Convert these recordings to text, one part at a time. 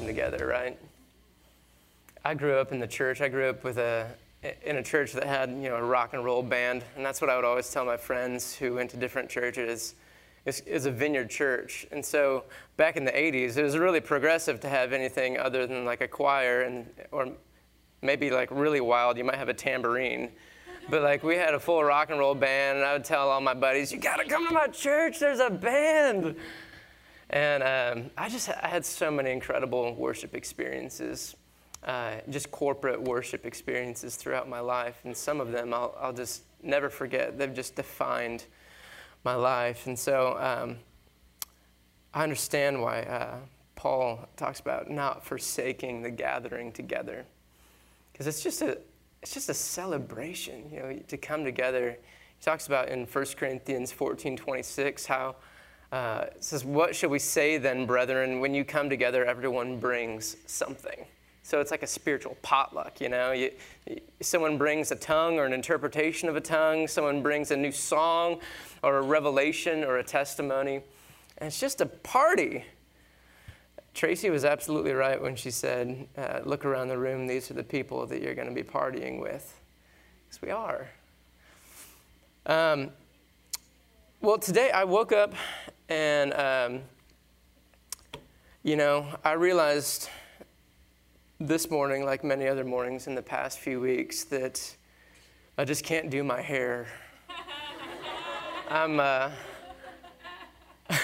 come together, right? I grew up in the church. I grew up with a in a church that had you know a rock and roll band, and that's what I would always tell my friends who went to different churches. Is a vineyard church, and so back in the '80s, it was really progressive to have anything other than like a choir and or maybe like really wild. You might have a tambourine, but like we had a full rock and roll band, and I would tell all my buddies, "You got to come to my church. There's a band." And um, I just I had so many incredible worship experiences uh, just corporate worship experiences throughout my life. And some of them I'll, I'll just never forget. They've just defined my life. And so um, I understand why uh, Paul talks about not forsaking the gathering together. Because it's just a it's just a celebration, you know, to come together. He talks about in 1 Corinthians 14, 26, how uh, says, What shall we say then, brethren? When you come together, everyone brings something. So it's like a spiritual potluck, you know. You, someone brings a tongue or an interpretation of a tongue, someone brings a new song or a revelation or a testimony. And it's just a party. Tracy was absolutely right when she said, uh, Look around the room, these are the people that you're going to be partying with. Because we are. Um, well, today I woke up and, um, you know, I realized this morning, like many other mornings in the past few weeks, that I just can't do my hair. I'm, uh,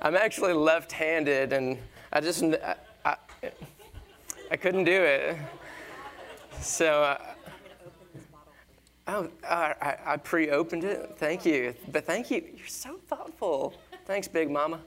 I'm actually left handed, and I just, I, I, I, couldn't do it. So, uh, oh, I, I pre opened it. Thank you. But thank you. You're so thoughtful. Thanks, Big Mama.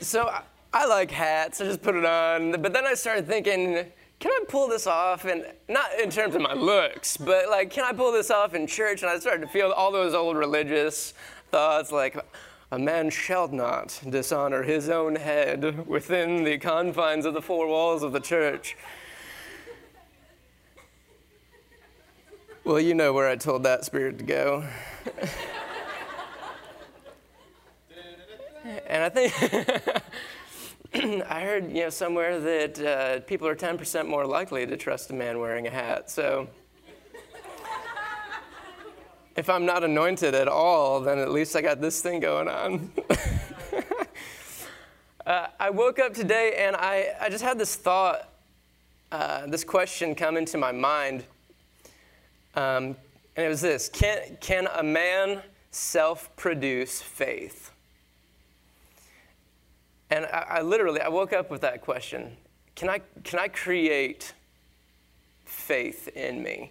so I, I, like hats. I just put it on. But then I started thinking, can I pull this off? And not in terms of my looks, but like, can I pull this off in church? And I started to feel all those old religious thoughts like, a man shall not dishonor his own head within the confines of the four walls of the church. Well, you know where I told that spirit to go. and I think I heard you know somewhere that uh, people are 10% more likely to trust a man wearing a hat. So if I'm not anointed at all, then at least I got this thing going on. uh, I woke up today and I, I just had this thought, uh, this question come into my mind. Um, and it was this can, can a man self produce faith? And I, I, literally, I woke up with that question. Can I, can I create faith in me?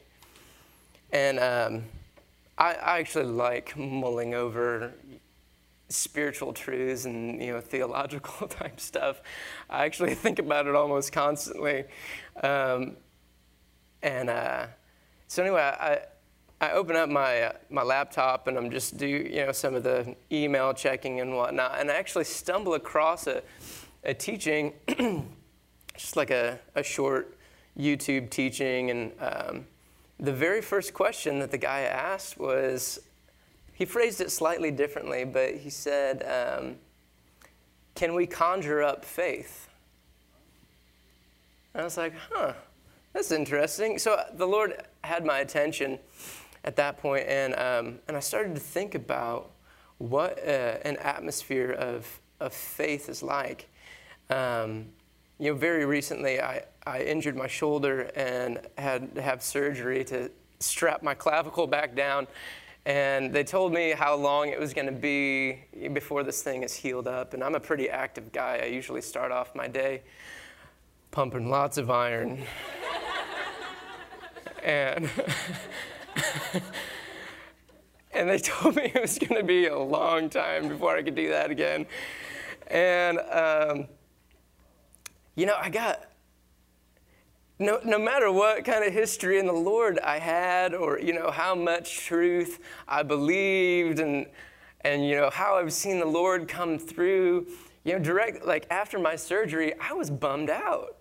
And um, I, actually like mulling over spiritual truths and you know theological type stuff. I actually think about it almost constantly. Um, and uh, so anyway, I, I open up my, uh, my laptop and I'm just do you know some of the email checking and whatnot, and I actually stumble across a, a teaching, just like a, a short YouTube teaching, and um, the very first question that the guy asked was, he phrased it slightly differently, but he said, um, "Can we conjure up faith?" And I was like, "Huh." That's interesting. So uh, the Lord had my attention at that point, and, um, and I started to think about what uh, an atmosphere of, of faith is like. Um, you know, very recently I, I injured my shoulder and had to have surgery to strap my clavicle back down. And they told me how long it was going to be before this thing is healed up. And I'm a pretty active guy. I usually start off my day pumping lots of iron and and they told me it was going to be a long time before I could do that again. And um, you know, I got no, no matter what kind of history in the Lord I had, or you know how much truth I believed, and and you know how I've seen the Lord come through. You know, direct like after my surgery, I was bummed out.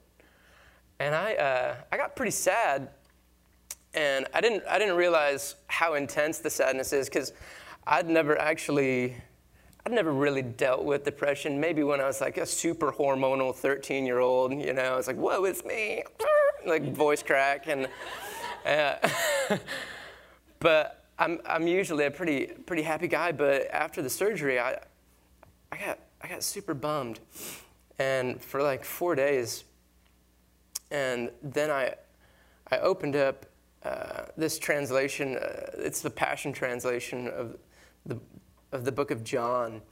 And I, uh, I got pretty sad. And I didn't, I didn't realize how intense the sadness is because I'd never actually, I'd never really dealt with depression. Maybe when I was like a super hormonal 13 year old, you know, I was like, whoa, it's me, like voice crack. And, uh, but I'm, I'm usually a pretty, pretty happy guy. But after the surgery, I, I, got, I got super bummed. And for like four days, and then I, I opened up uh, this translation. Uh, it's the Passion Translation of the, of the book of John.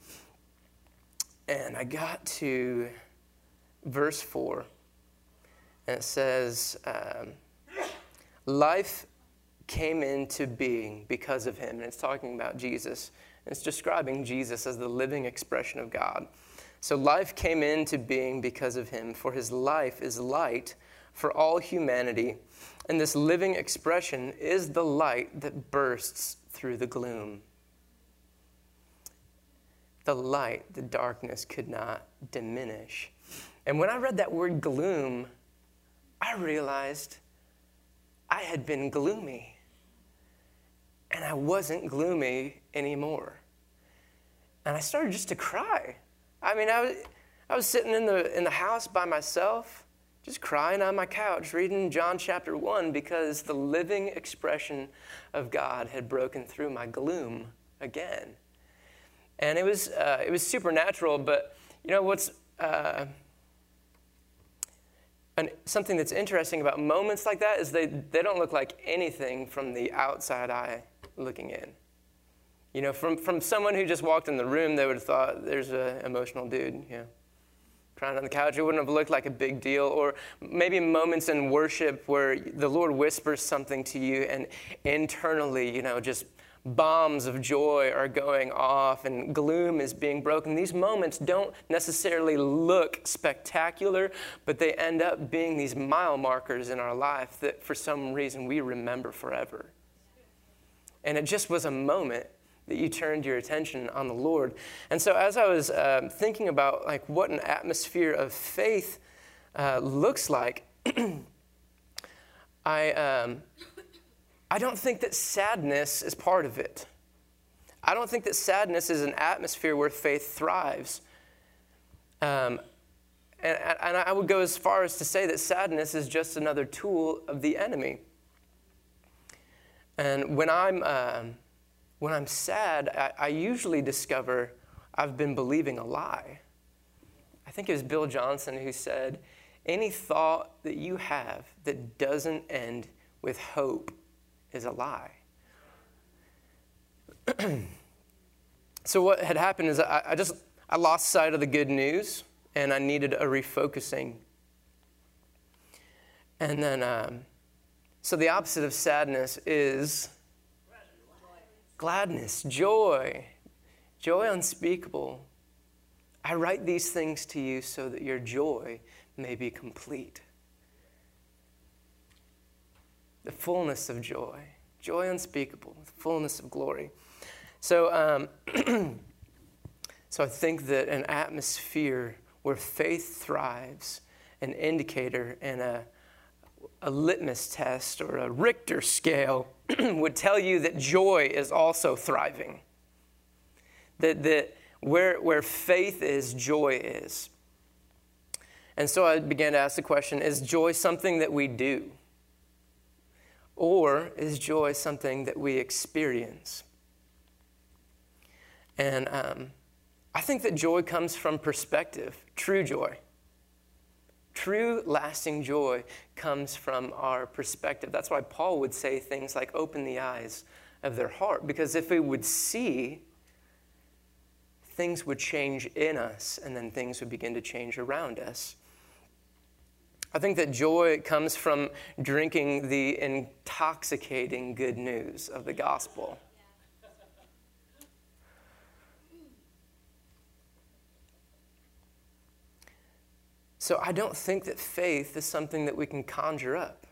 And I got to verse 4, and it says, um, Life came into being because of him. And it's talking about Jesus. And it's describing Jesus as the living expression of God. So life came into being because of him, for his life is light for all humanity. And this living expression is the light that bursts through the gloom. The light, the darkness could not diminish. And when I read that word gloom, I realized I had been gloomy. And I wasn't gloomy anymore. And I started just to cry. I mean, I was, I was sitting in the, in the house by myself, just crying on my couch, reading John chapter 1 because the living expression of God had broken through my gloom again. And it was, uh, it was supernatural, but you know what's uh, an, something that's interesting about moments like that is they, they don't look like anything from the outside eye looking in. You know, from, from someone who just walked in the room, they would have thought, there's an emotional dude, know, crying on the couch. It wouldn't have looked like a big deal. Or maybe moments in worship where the Lord whispers something to you and internally, you know, just bombs of joy are going off and gloom is being broken. These moments don't necessarily look spectacular, but they end up being these mile markers in our life that for some reason we remember forever. And it just was a moment that you turned your attention on the Lord. And so, as I was uh, thinking about like what an atmosphere of faith uh, looks like, I um, I don't think that sadness is part of it. I don't think that sadness is an atmosphere where faith thrives. Um, and, and I would go as far as to say that sadness is just another tool of the enemy. And when I'm um, when I'm sad, I, I usually discover I've been believing a lie. I think it was Bill Johnson who said, Any thought that you have that doesn't end with hope is a lie. so what had happened is I, I, just I lost sight of the good news and I needed a refocusing. And then, um, so the opposite of sadness is gladness, joy, joy unspeakable. I write these things to you so that your joy may be complete. The fullness of joy, joy unspeakable, the fullness of glory. So, um, so I think that an atmosphere where faith thrives, an indicator and a a litmus test or a Richter scale would tell you that joy is also thriving. That, that where, where faith is, joy is. And so I began to ask the question is joy something that we do? Or is joy something that we experience? And um, I think that joy comes from perspective, true joy. True, lasting joy comes from our perspective. That's why Paul would say things like, open the eyes of their heart, because if we would see, things would change in us, and then things would begin to change around us. I think that joy comes from drinking the intoxicating good news of the gospel. So I don't think that faith is something that we can conjure up.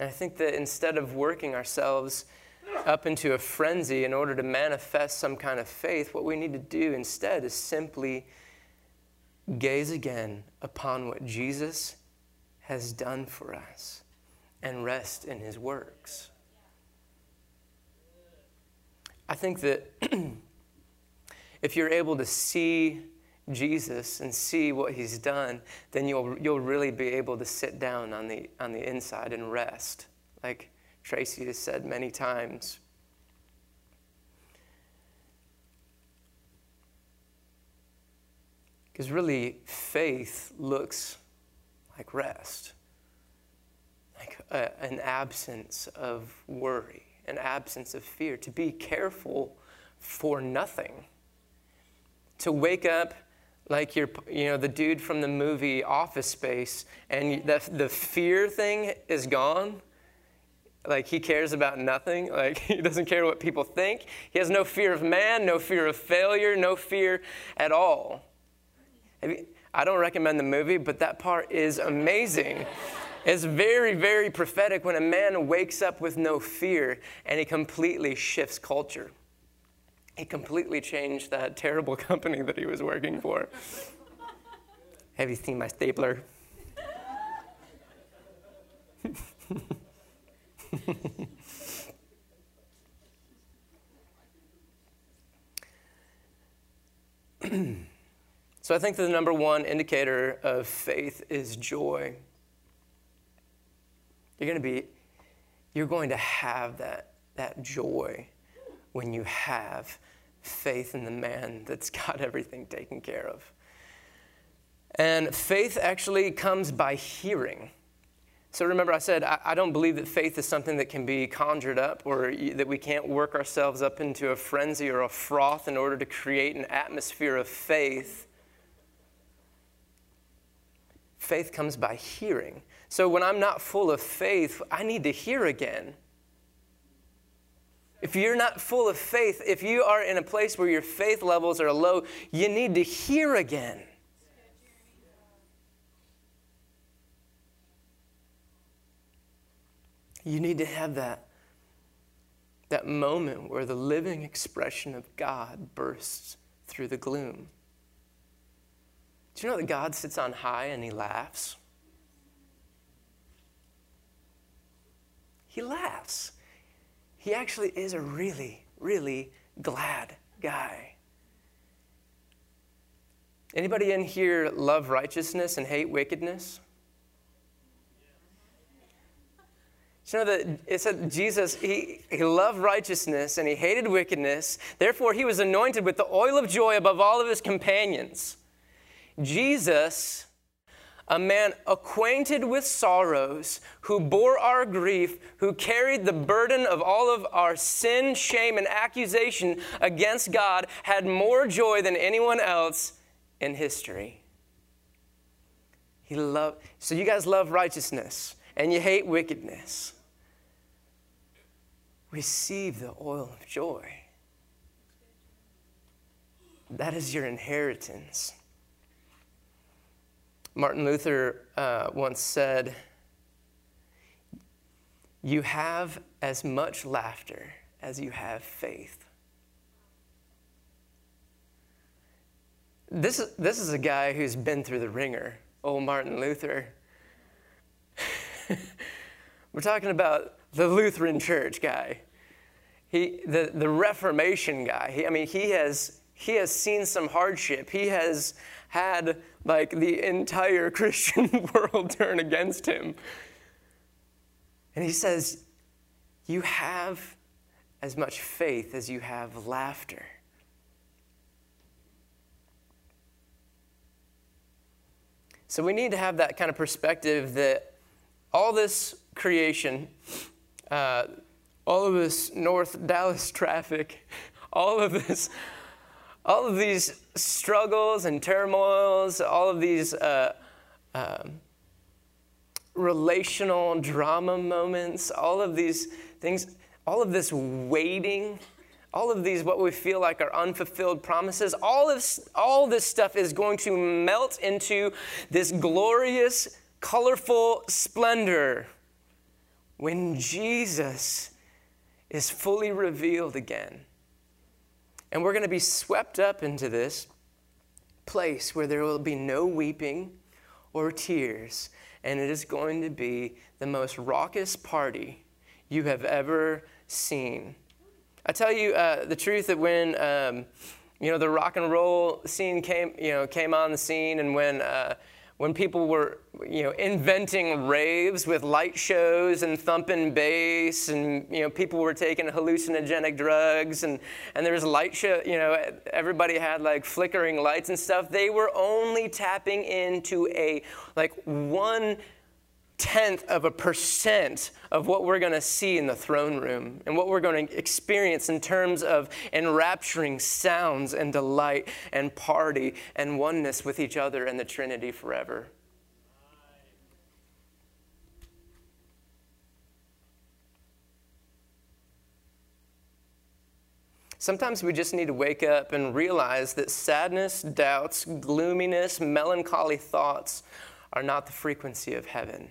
And I think that instead of working ourselves up into a frenzy in order to manifest some kind of faith, what we need to do instead is simply gaze again upon what Jesus has done for us and rest in his works. I think that if you're able to see Jesus and see what he's done, then you'll, you'll really be able to sit down on the, on the inside and rest, like Tracy has said many times. Because really, faith looks like rest, like a, an absence of worry, an absence of fear, to be careful for nothing, to wake up like you're, you know, the dude from the movie Office Space, and the, the fear thing is gone. Like he cares about nothing. Like he doesn't care what people think. He has no fear of man, no fear of failure, no fear at all. I don't recommend the movie, but that part is amazing. it's very, very prophetic when a man wakes up with no fear and he completely shifts culture. He completely changed that terrible company that he was working for. Have you seen my stapler? So I think the number one indicator of faith is joy. You're going to be, you're going to have that, that joy when you have faith in the man that's got everything taken care of. And faith actually comes by hearing. So remember, I said I, I, don't believe that faith is something that can be conjured up or that we can't work ourselves up into a frenzy or a froth in order to create an atmosphere of faith. Faith comes by hearing. So when I'm not full of faith, I need to hear again. If you're not full of faith, if you are in a place where your faith levels are low, you need to hear again. You need to have that, that moment where the living expression of God bursts through the gloom. Do you know that God sits on high and he laughs? He laughs. He actually is a really, really glad guy. Anybody in here love righteousness and hate wickedness? Do you know that it said Jesus, he, he loved righteousness and he hated wickedness. Therefore, he was anointed with the oil of joy above all of his companions. Jesus, a man acquainted with sorrows, who bore our grief, who carried the burden of all of our sin, shame, and accusation against God, had more joy than anyone else in history. He loved, so you guys love righteousness and you hate wickedness. Receive the oil of joy. That is your inheritance. Martin Luther uh, once said, You have as much laughter as you have faith. This, this is a guy who's been through the ringer, old Martin Luther. We're talking about the Lutheran church guy. He, the, the Reformation guy. He, I mean, he has, he has seen some hardship. He has had like the entire Christian world turn against him. And he says, You have as much faith as you have laughter. So we need to have that kind of perspective that all this creation, uh, all of this North Dallas traffic, all of this all of these struggles and turmoils, all of these uh, um, relational drama moments, all of these things, all of this waiting, all of these what we feel like are unfulfilled promises, all of all this stuff is going to melt into this glorious, colorful splendor when Jesus is fully revealed again. And we're going to be swept up into this place where there will be no weeping or tears, and it is going to be the most raucous party you have ever seen. I tell you uh, the truth that when um, you know the rock and roll scene came, you know, came on the scene, and when uh, when people were you know inventing raves with light shows and thumping bass and you know people were taking hallucinogenic drugs and and there was light show you know everybody had like flickering lights and stuff. They were only tapping into a like one tenth of a percent of what we're going to see in the throne room and what we're going to experience in terms of enrapturing sounds and delight and party and oneness with each other and the Trinity forever. Sometimes we just need to wake up and realize that sadness, doubts, gloominess, melancholy thoughts are not the frequency of heaven.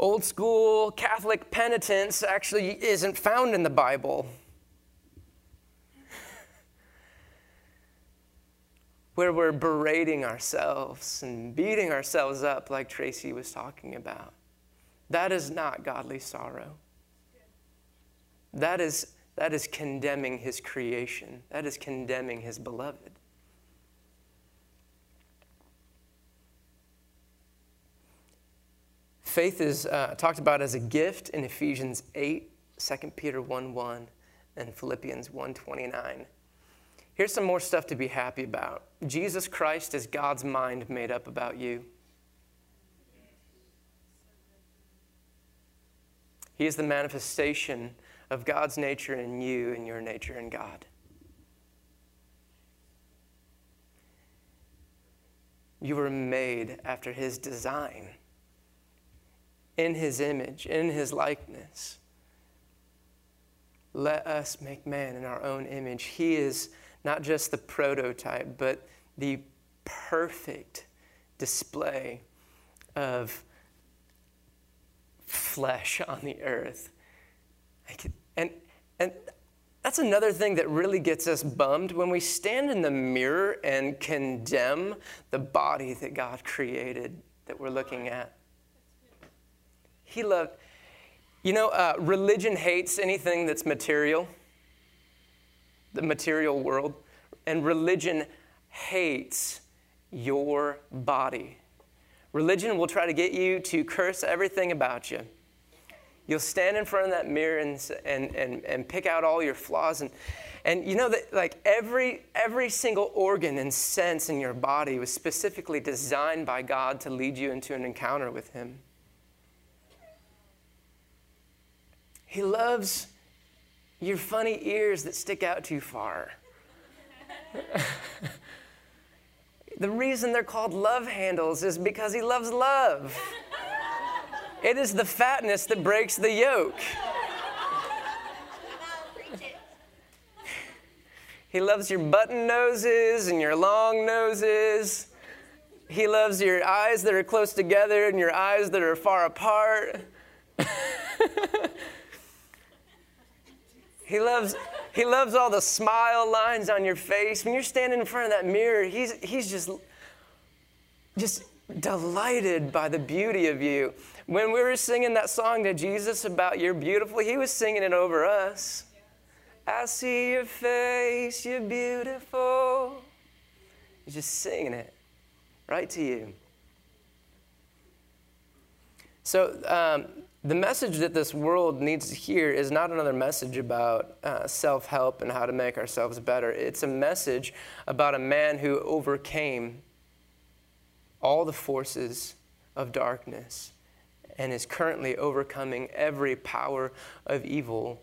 Old school Catholic penitence actually isn't found in the Bible. Where we're berating ourselves and beating ourselves up, like Tracy was talking about. That is not godly sorrow. That is, that is condemning his creation, that is condemning his beloved. Faith is uh, talked about as a gift in Ephesians 8, 2 Peter 1 1, and Philippians 1 29. Here's some more stuff to be happy about Jesus Christ is God's mind made up about you. He is the manifestation of God's nature in you and your nature in God. You were made after His design in his image, in his likeness. Let us make man in our own image. He is not just the prototype, but the perfect display of flesh on the earth. And, and that's another thing that really gets us bummed when we stand in the mirror and condemn the body that God created that we're looking at. He loved, you know, uh, religion hates anything that's material, the material world, and religion hates your body. Religion will try to get you to curse everything about you. You'll stand in front of that mirror and, and, and, and pick out all your flaws. And, and you know that like every, every single organ and sense in your body was specifically designed by God to lead you into an encounter with Him. He loves your funny ears that stick out too far. the reason they're called love handles is because he loves love. It is the fatness that breaks the yoke. He loves your button noses and your long noses. He loves your eyes that are close together and your eyes that are far apart. He loves, he loves all the smile lines on your face. When you're standing in front of that mirror, he's, he's just, just delighted by the beauty of you. When we were singing that song to Jesus about you're beautiful, he was singing it over us. I see your face, you're beautiful. He's just singing it right to you. So, um, the message that this world needs to hear is not another message about uh, self help and how to make ourselves better. It's a message about a man who overcame all the forces of darkness and is currently overcoming every power of evil.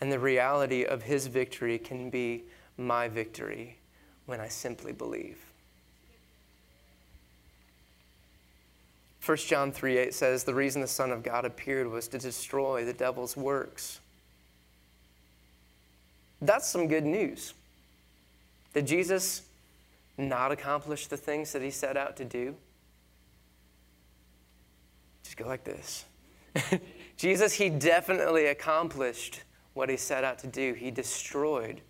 And the reality of his victory can be my victory when I simply believe. 1 John 3 8 says, The reason the Son of God appeared was to destroy the devil's works. That's some good news. Did Jesus not accomplish the things that he set out to do? Just go like this. Jesus, he definitely accomplished what he set out to do. He destroyed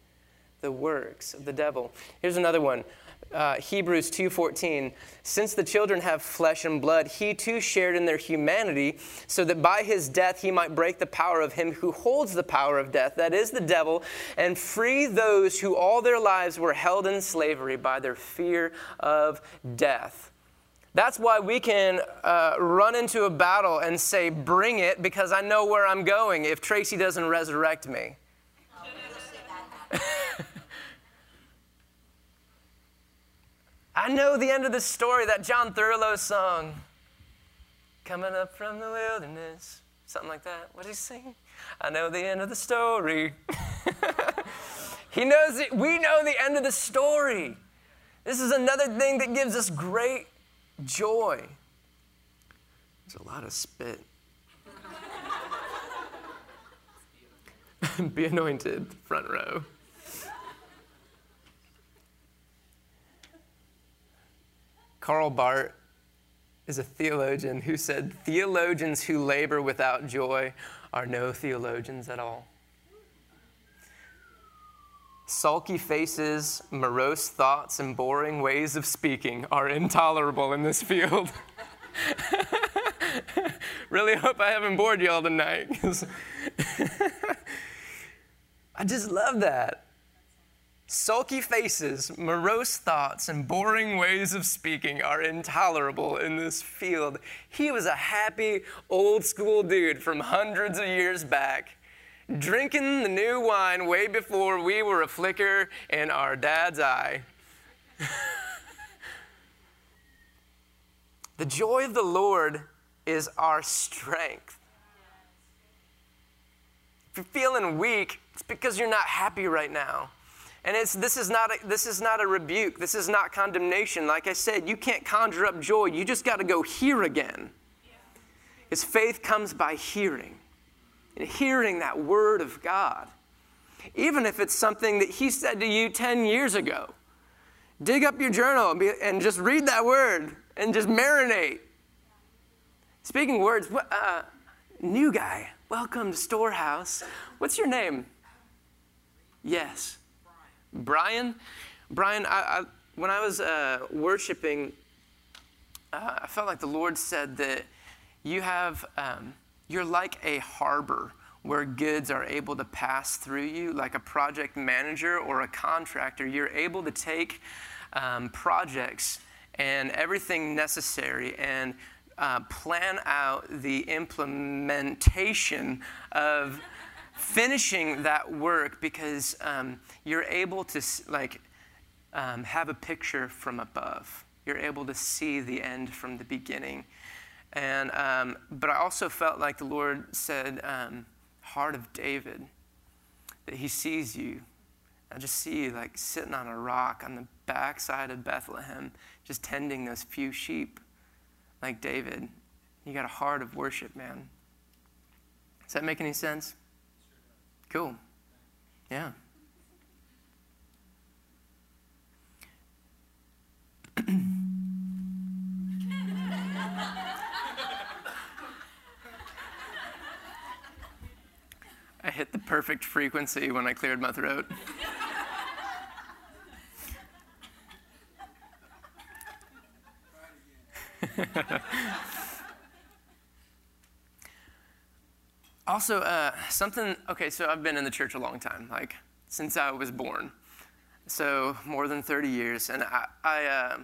the works of the devil. Here's another one uh, Hebrews 2:14, since the children have flesh and blood, he too shared in their humanity, so that by his death he might break the power of him who holds the power of death, that is the devil, and free those who all their lives were held in slavery by their fear of death. That's why we can uh, run into a battle and say, Bring it, because I know where I'm going if Tracy doesn't resurrect me. I know the end of the story, that Jon Thurlow song. Coming up from the wilderness. Something like that. What did he sing? I know the end of the story. he knows it. We know the end of the story. This is another thing that gives us great joy. There's a lot of spit. Be anointed, front row. Karl Barth is a theologian who said, Theologians who labor without joy are no theologians at all. Sulky faces, morose thoughts, and boring ways of speaking are intolerable in this field. really hope I haven't bored y'all tonight. I just love that. Sulky faces, morose thoughts, and boring ways of speaking are intolerable in this field. He was a happy, old school dude from hundreds of years back, drinking the new wine way before we were a flicker in our dad's eye. the joy of the Lord is our strength. If you're feeling weak, it's because you're not happy right now. And this, is not a, this is not a rebuke. This is not condemnation. Like I said, you can't conjure up joy. You just got to go hear again. His faith comes by hearing, and hearing that word of God. Even if it's something that he said to you 10 years ago. Dig up your journal and, be, and just read that word and just marinate. Speaking words, uh, new guy, welcome to Storehouse. What's your name? Yes. Brian, Brian, I, I, when I was uh, worshiping, uh, I felt like the Lord said that you have, um, you're like a harbor where goods are able to pass through you, like a project manager or a contractor. You're able to take um, projects and everything necessary and uh, plan out the implementation of finishing that work because um, you're able to like um, have a picture from above. You're able to see the end from the beginning. And um, but I also felt like the Lord said, um, "Heart of David," that He sees you. I just see you like sitting on a rock on the backside of Bethlehem, just tending those few sheep, like David. You got a heart of worship, man. Does that make any sense? Cool. Yeah. I hit the perfect frequency when I cleared my throat. Also, uh, something, okay, so I've been in the church a long time, like since I was born. So, more than 30 years. And I, I uh,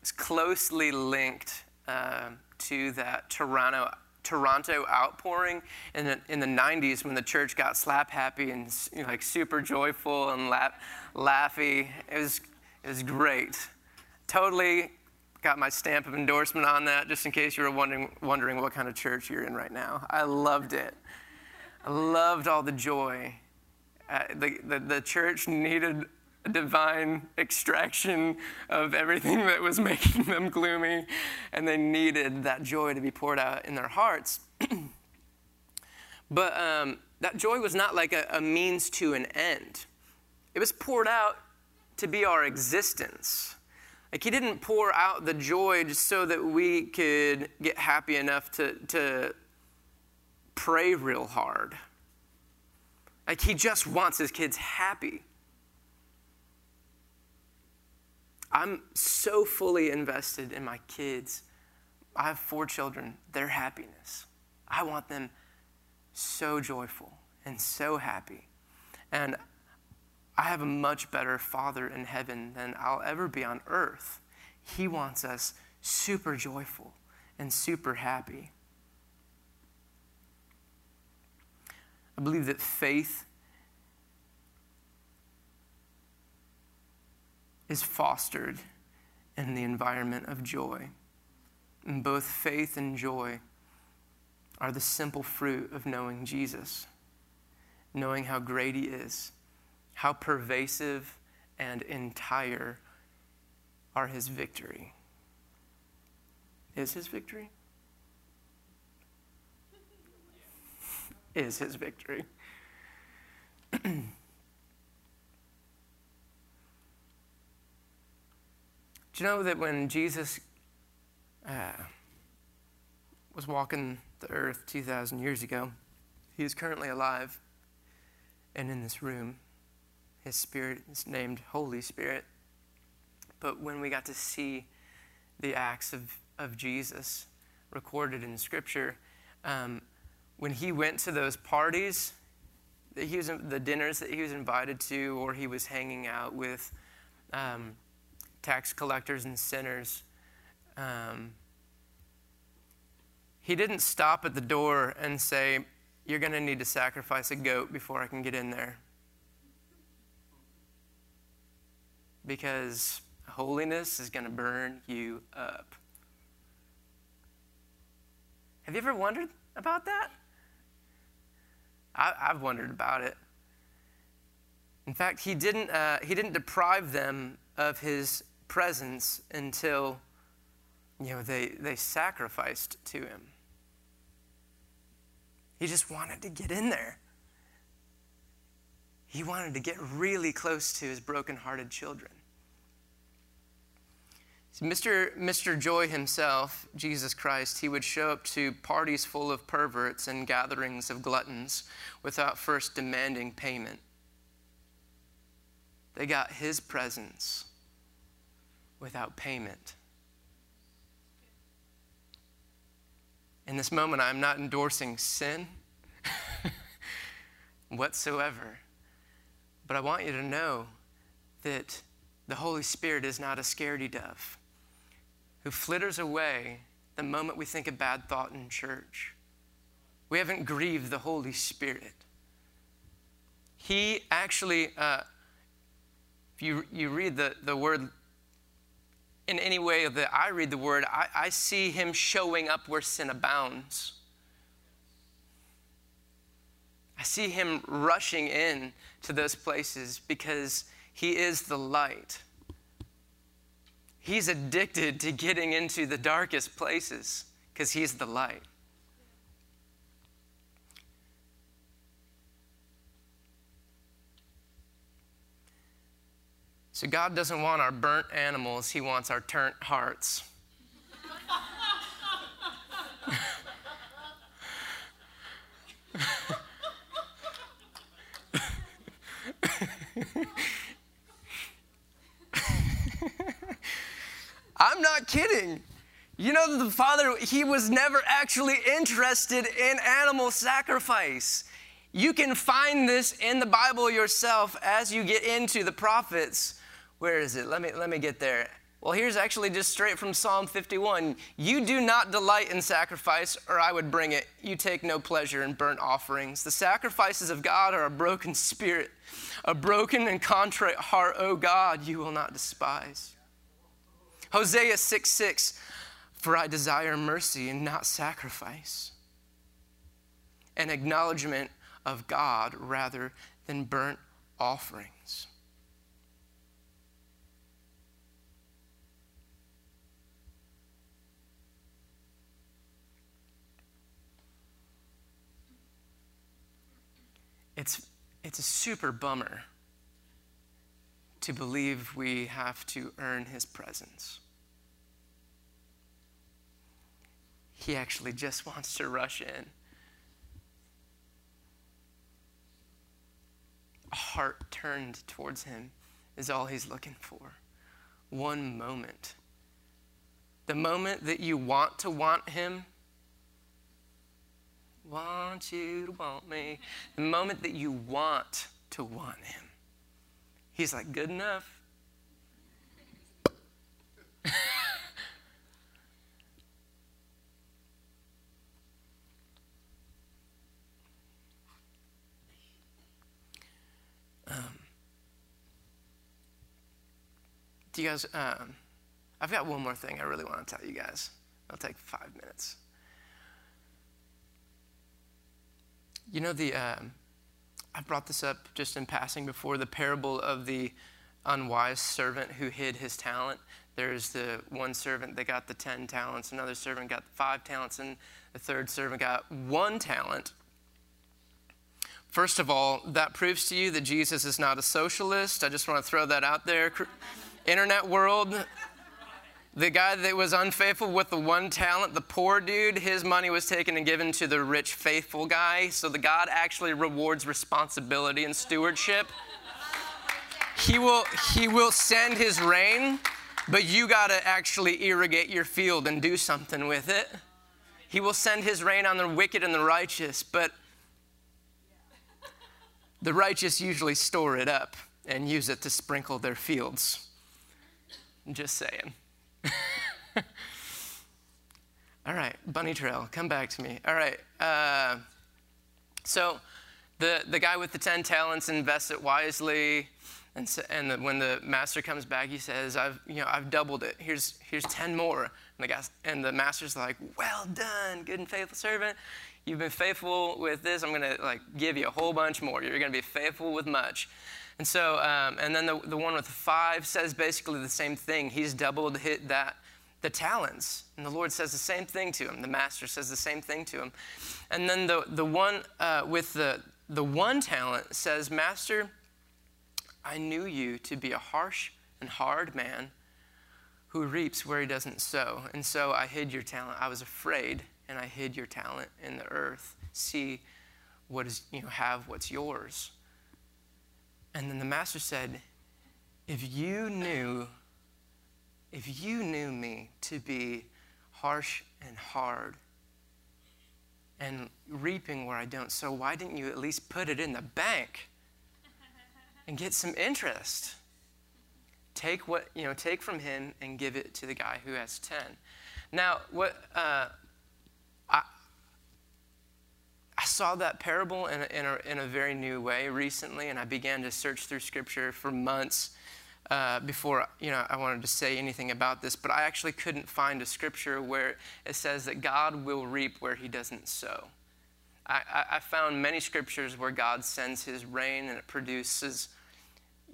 was closely linked uh, to that Toronto, Toronto outpouring in the, in the 90s when the church got slap happy and you know, like super joyful and laugh, laughy. It was, it was great. Totally got my stamp of endorsement on that, just in case you were wondering, wondering what kind of church you're in right now. I loved it. I loved all the joy. Uh, the, the, the church needed a divine extraction of everything that was making them gloomy, and they needed that joy to be poured out in their hearts. but um, that joy was not like a, a means to an end, it was poured out to be our existence. Like he didn't pour out the joy just so that we could get happy enough to, to pray real hard. Like he just wants his kids happy. I'm so fully invested in my kids. I have four children, their happiness. I want them so joyful and so happy. And I have a much better Father in heaven than I'll ever be on earth. He wants us super joyful and super happy. I believe that faith is fostered in the environment of joy. And both faith and joy are the simple fruit of knowing Jesus, knowing how great He is, how pervasive and entire are His victory. Is His victory? is His victory. Do you know that when Jesus uh, was walking the earth 2,000 years ago, he is currently alive and in this room. His spirit is named Holy Spirit. But when we got to see the acts of, of Jesus recorded in Scripture, um, when he went to those parties, that he was, the dinners that he was invited to, or he was hanging out with um, tax collectors and sinners. Um, he didn't stop at the door and say, You're going to need to sacrifice a goat before I can get in there. Because holiness is going to burn you up. Have you ever wondered about that? I, have wondered about it. In fact, he didn't, uh, he didn't deprive them of his presence until you know they, they sacrificed to him. He just wanted to get in there. He wanted to get really close to his broken-hearted children. Mr. Mr. Joy himself, Jesus Christ, he would show up to parties full of perverts and gatherings of gluttons without first demanding payment. They got his presence without payment. In this moment, I'm not endorsing sin whatsoever. But I want you to know that the Holy Spirit is not a scaredy dove who flitters away the moment we think a bad thought in church. We haven't grieved the Holy Spirit. He actually, uh, if you, you read the, the word in any way that I read the word, I, I see him showing up where sin abounds. I see him rushing in to those places because he is the light. He's addicted to getting into the darkest places because he's the light. So God doesn't want our burnt animals, He wants our turnt hearts. I'm not kidding. You know, the Father, He was never actually interested in animal sacrifice. You can find this in the Bible yourself as you get into the prophets. Where is it? Let me, let me get there. Well, here's actually just straight from Psalm 51. You do not delight in sacrifice, or I would bring it. You take no pleasure in burnt offerings. The sacrifices of God are a broken spirit, a broken and contrite heart, O God, you will not despise. Hosea 6 6, for I desire mercy and not sacrifice, an acknowledgement of God rather than burnt offerings. It's, it's a super bummer to believe we have to earn his presence. He actually just wants to rush in. A heart turned towards him is all he's looking for. one moment. The moment that you want to want Him, want you to want me. The moment that you want to want Him, He's like, good enough. um, do you guys, um, I've got one more thing I really want to tell you guys. It'll take five minutes. You know, the, um, I brought this up just in passing before the parable of the unwise servant who hid his talent. There's the one servant that got the 10 talents, another servant got five talents, and the third servant got one talent. First of all, that proves to you that Jesus is not a socialist. I just want to throw that out there. Internet world, the guy that was unfaithful with the one talent, the poor dude, his money was taken and given to the rich, faithful guy. So the God actually rewards responsibility and stewardship. He will, he will send his rain, but you got to actually irrigate your field and do something with it. He will send his rain on the wicked and the righteous, but the righteous usually store it up and use it to sprinkle their fields. I'm just saying. All right, bunny trail, come back to me. All right, uh, so the, the guy with the 10 talents invests it wisely. And, so, and the, when the master comes back, he says, I've, you know, I've doubled it. Here's, here's 10 more. And the, guy, and the master's like, well done, good and faithful servant. You've been faithful with this. I'm going to like give you a whole bunch more. You're going to be faithful with much. And so, um, and then the, the one with five says basically the same thing. He's doubled hit that the talents. And the Lord says the same thing to him. The master says the same thing to him. And then the, the one uh, with the, the one talent says, Master, I knew you to be a harsh and hard man who reaps where he doesn't sow. And so I hid your talent. I was afraid and I hid your talent in the earth. See what is, you know, have what's yours. And then the master said, If you knew, if you knew me to be harsh and hard and reaping where I don't, so why didn't you at least put it in the bank and get some interest? Take what, you know, take from him and give it to the guy who has 10. Now, what, uh, I saw that parable in a, in, a, in a, very new way recently, and I began to search through Scripture for months uh, before you know I wanted to say anything about this. But I actually couldn't find a Scripture where it says that God will reap where He doesn't sow. I, I, I found many Scriptures where God sends His rain and it produces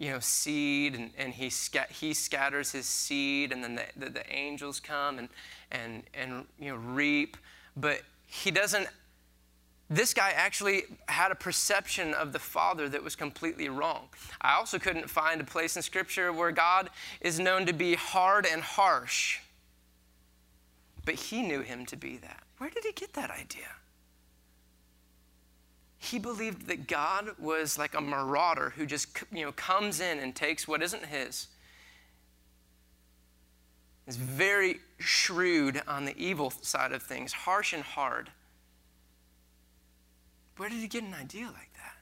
you know, seed, and, and he, he scatters his seed, and then the, the, the angels come and, and, and you know, reap. But he doesn't this guy actually had a perception of the Father that was completely wrong. I also couldn't find a place in Scripture where God is known to be hard and harsh, but he knew him to be that. Where did he get that idea? He believed that God was like a marauder who just you know, comes in and takes what isn't his. Is very shrewd on the evil side of things, harsh and hard. Where did he get an idea like that?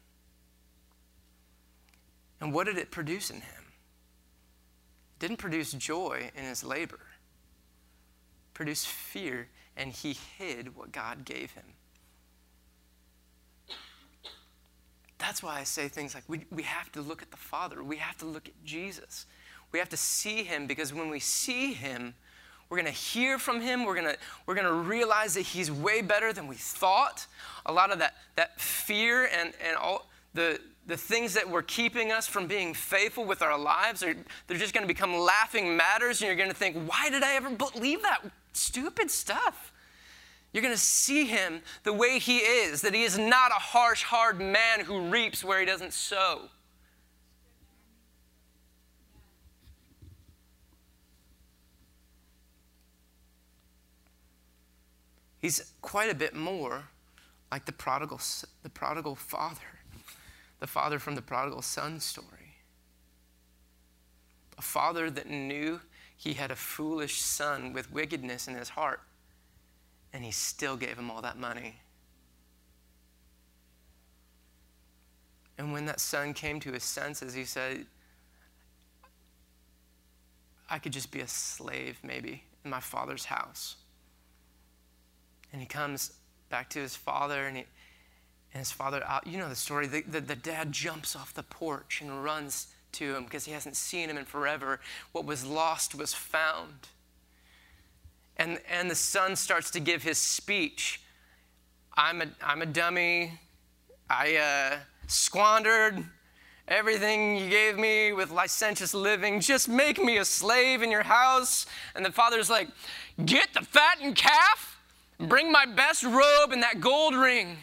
And what did it produce in him? It didn't produce joy in his labor. It produced fear, and he hid what God gave him. That's why I say things like we, we have to look at the Father. We have to look at Jesus. We have to see him because when we see him, we're going to hear from him. We're going we're to realize that he's way better than we thought. A lot of that, that fear and, and all the, the things that were keeping us from being faithful with our lives, are, they're just going to become laughing matters. And you're going to think, why did I ever believe that stupid stuff? You're going to see him the way he is, that he is not a harsh, hard man who reaps where he doesn't sow. He's quite a bit more like the prodigal, the prodigal father, the father from the prodigal son story. a father that knew he had a foolish son with wickedness in his heart, and he still gave him all that money. And when that son came to his senses, he said, I could just be a slave, maybe, in my father's house. And he comes back to his father, and, he, and his father, out, you know the story, the, the, the dad jumps off the porch and runs to him because he hasn't seen him in forever. What was lost was found. And, and the son starts to give his speech. I'm a, I'm a dummy. I uh, squandered everything you gave me with licentious living. Just make me a slave in your house. And the father's like, Get the fattened calf, bring my best robe and that gold ring.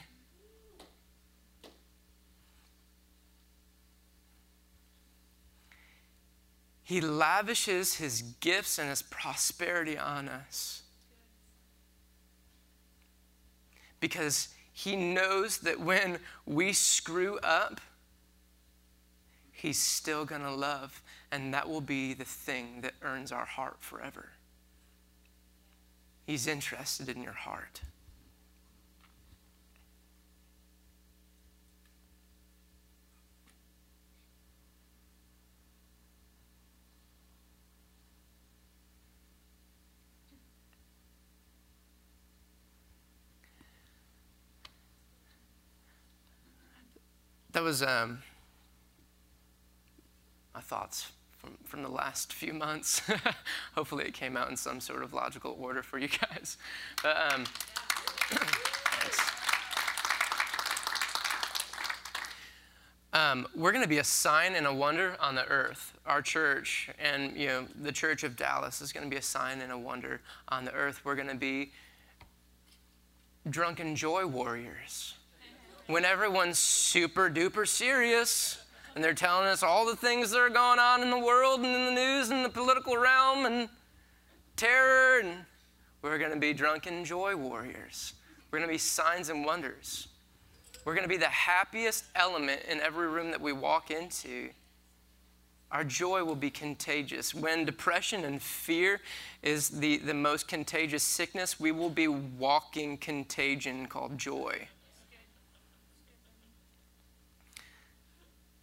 He lavishes his gifts and his prosperity on us. Because he knows that when we screw up, he's still going to love, and that will be the thing that earns our heart forever. He's interested in your heart. that was um, my thoughts from, from the last few months. Hopefully, it came out in some sort of logical order for you guys. But, um, um, we're going to be a sign and a wonder on the earth. Our church and you know the Church of Dallas is going to be a sign and a wonder on the earth. We're going to be drunken joy warriors when everyone's super duper serious and they're telling us all the things that are going on in the world and in the news and the political realm and terror and we're going to be drunken joy warriors we're going to be signs and wonders we're going to be the happiest element in every room that we walk into our joy will be contagious. When depression and fear is the, the most contagious sickness, we will be walking contagion called joy.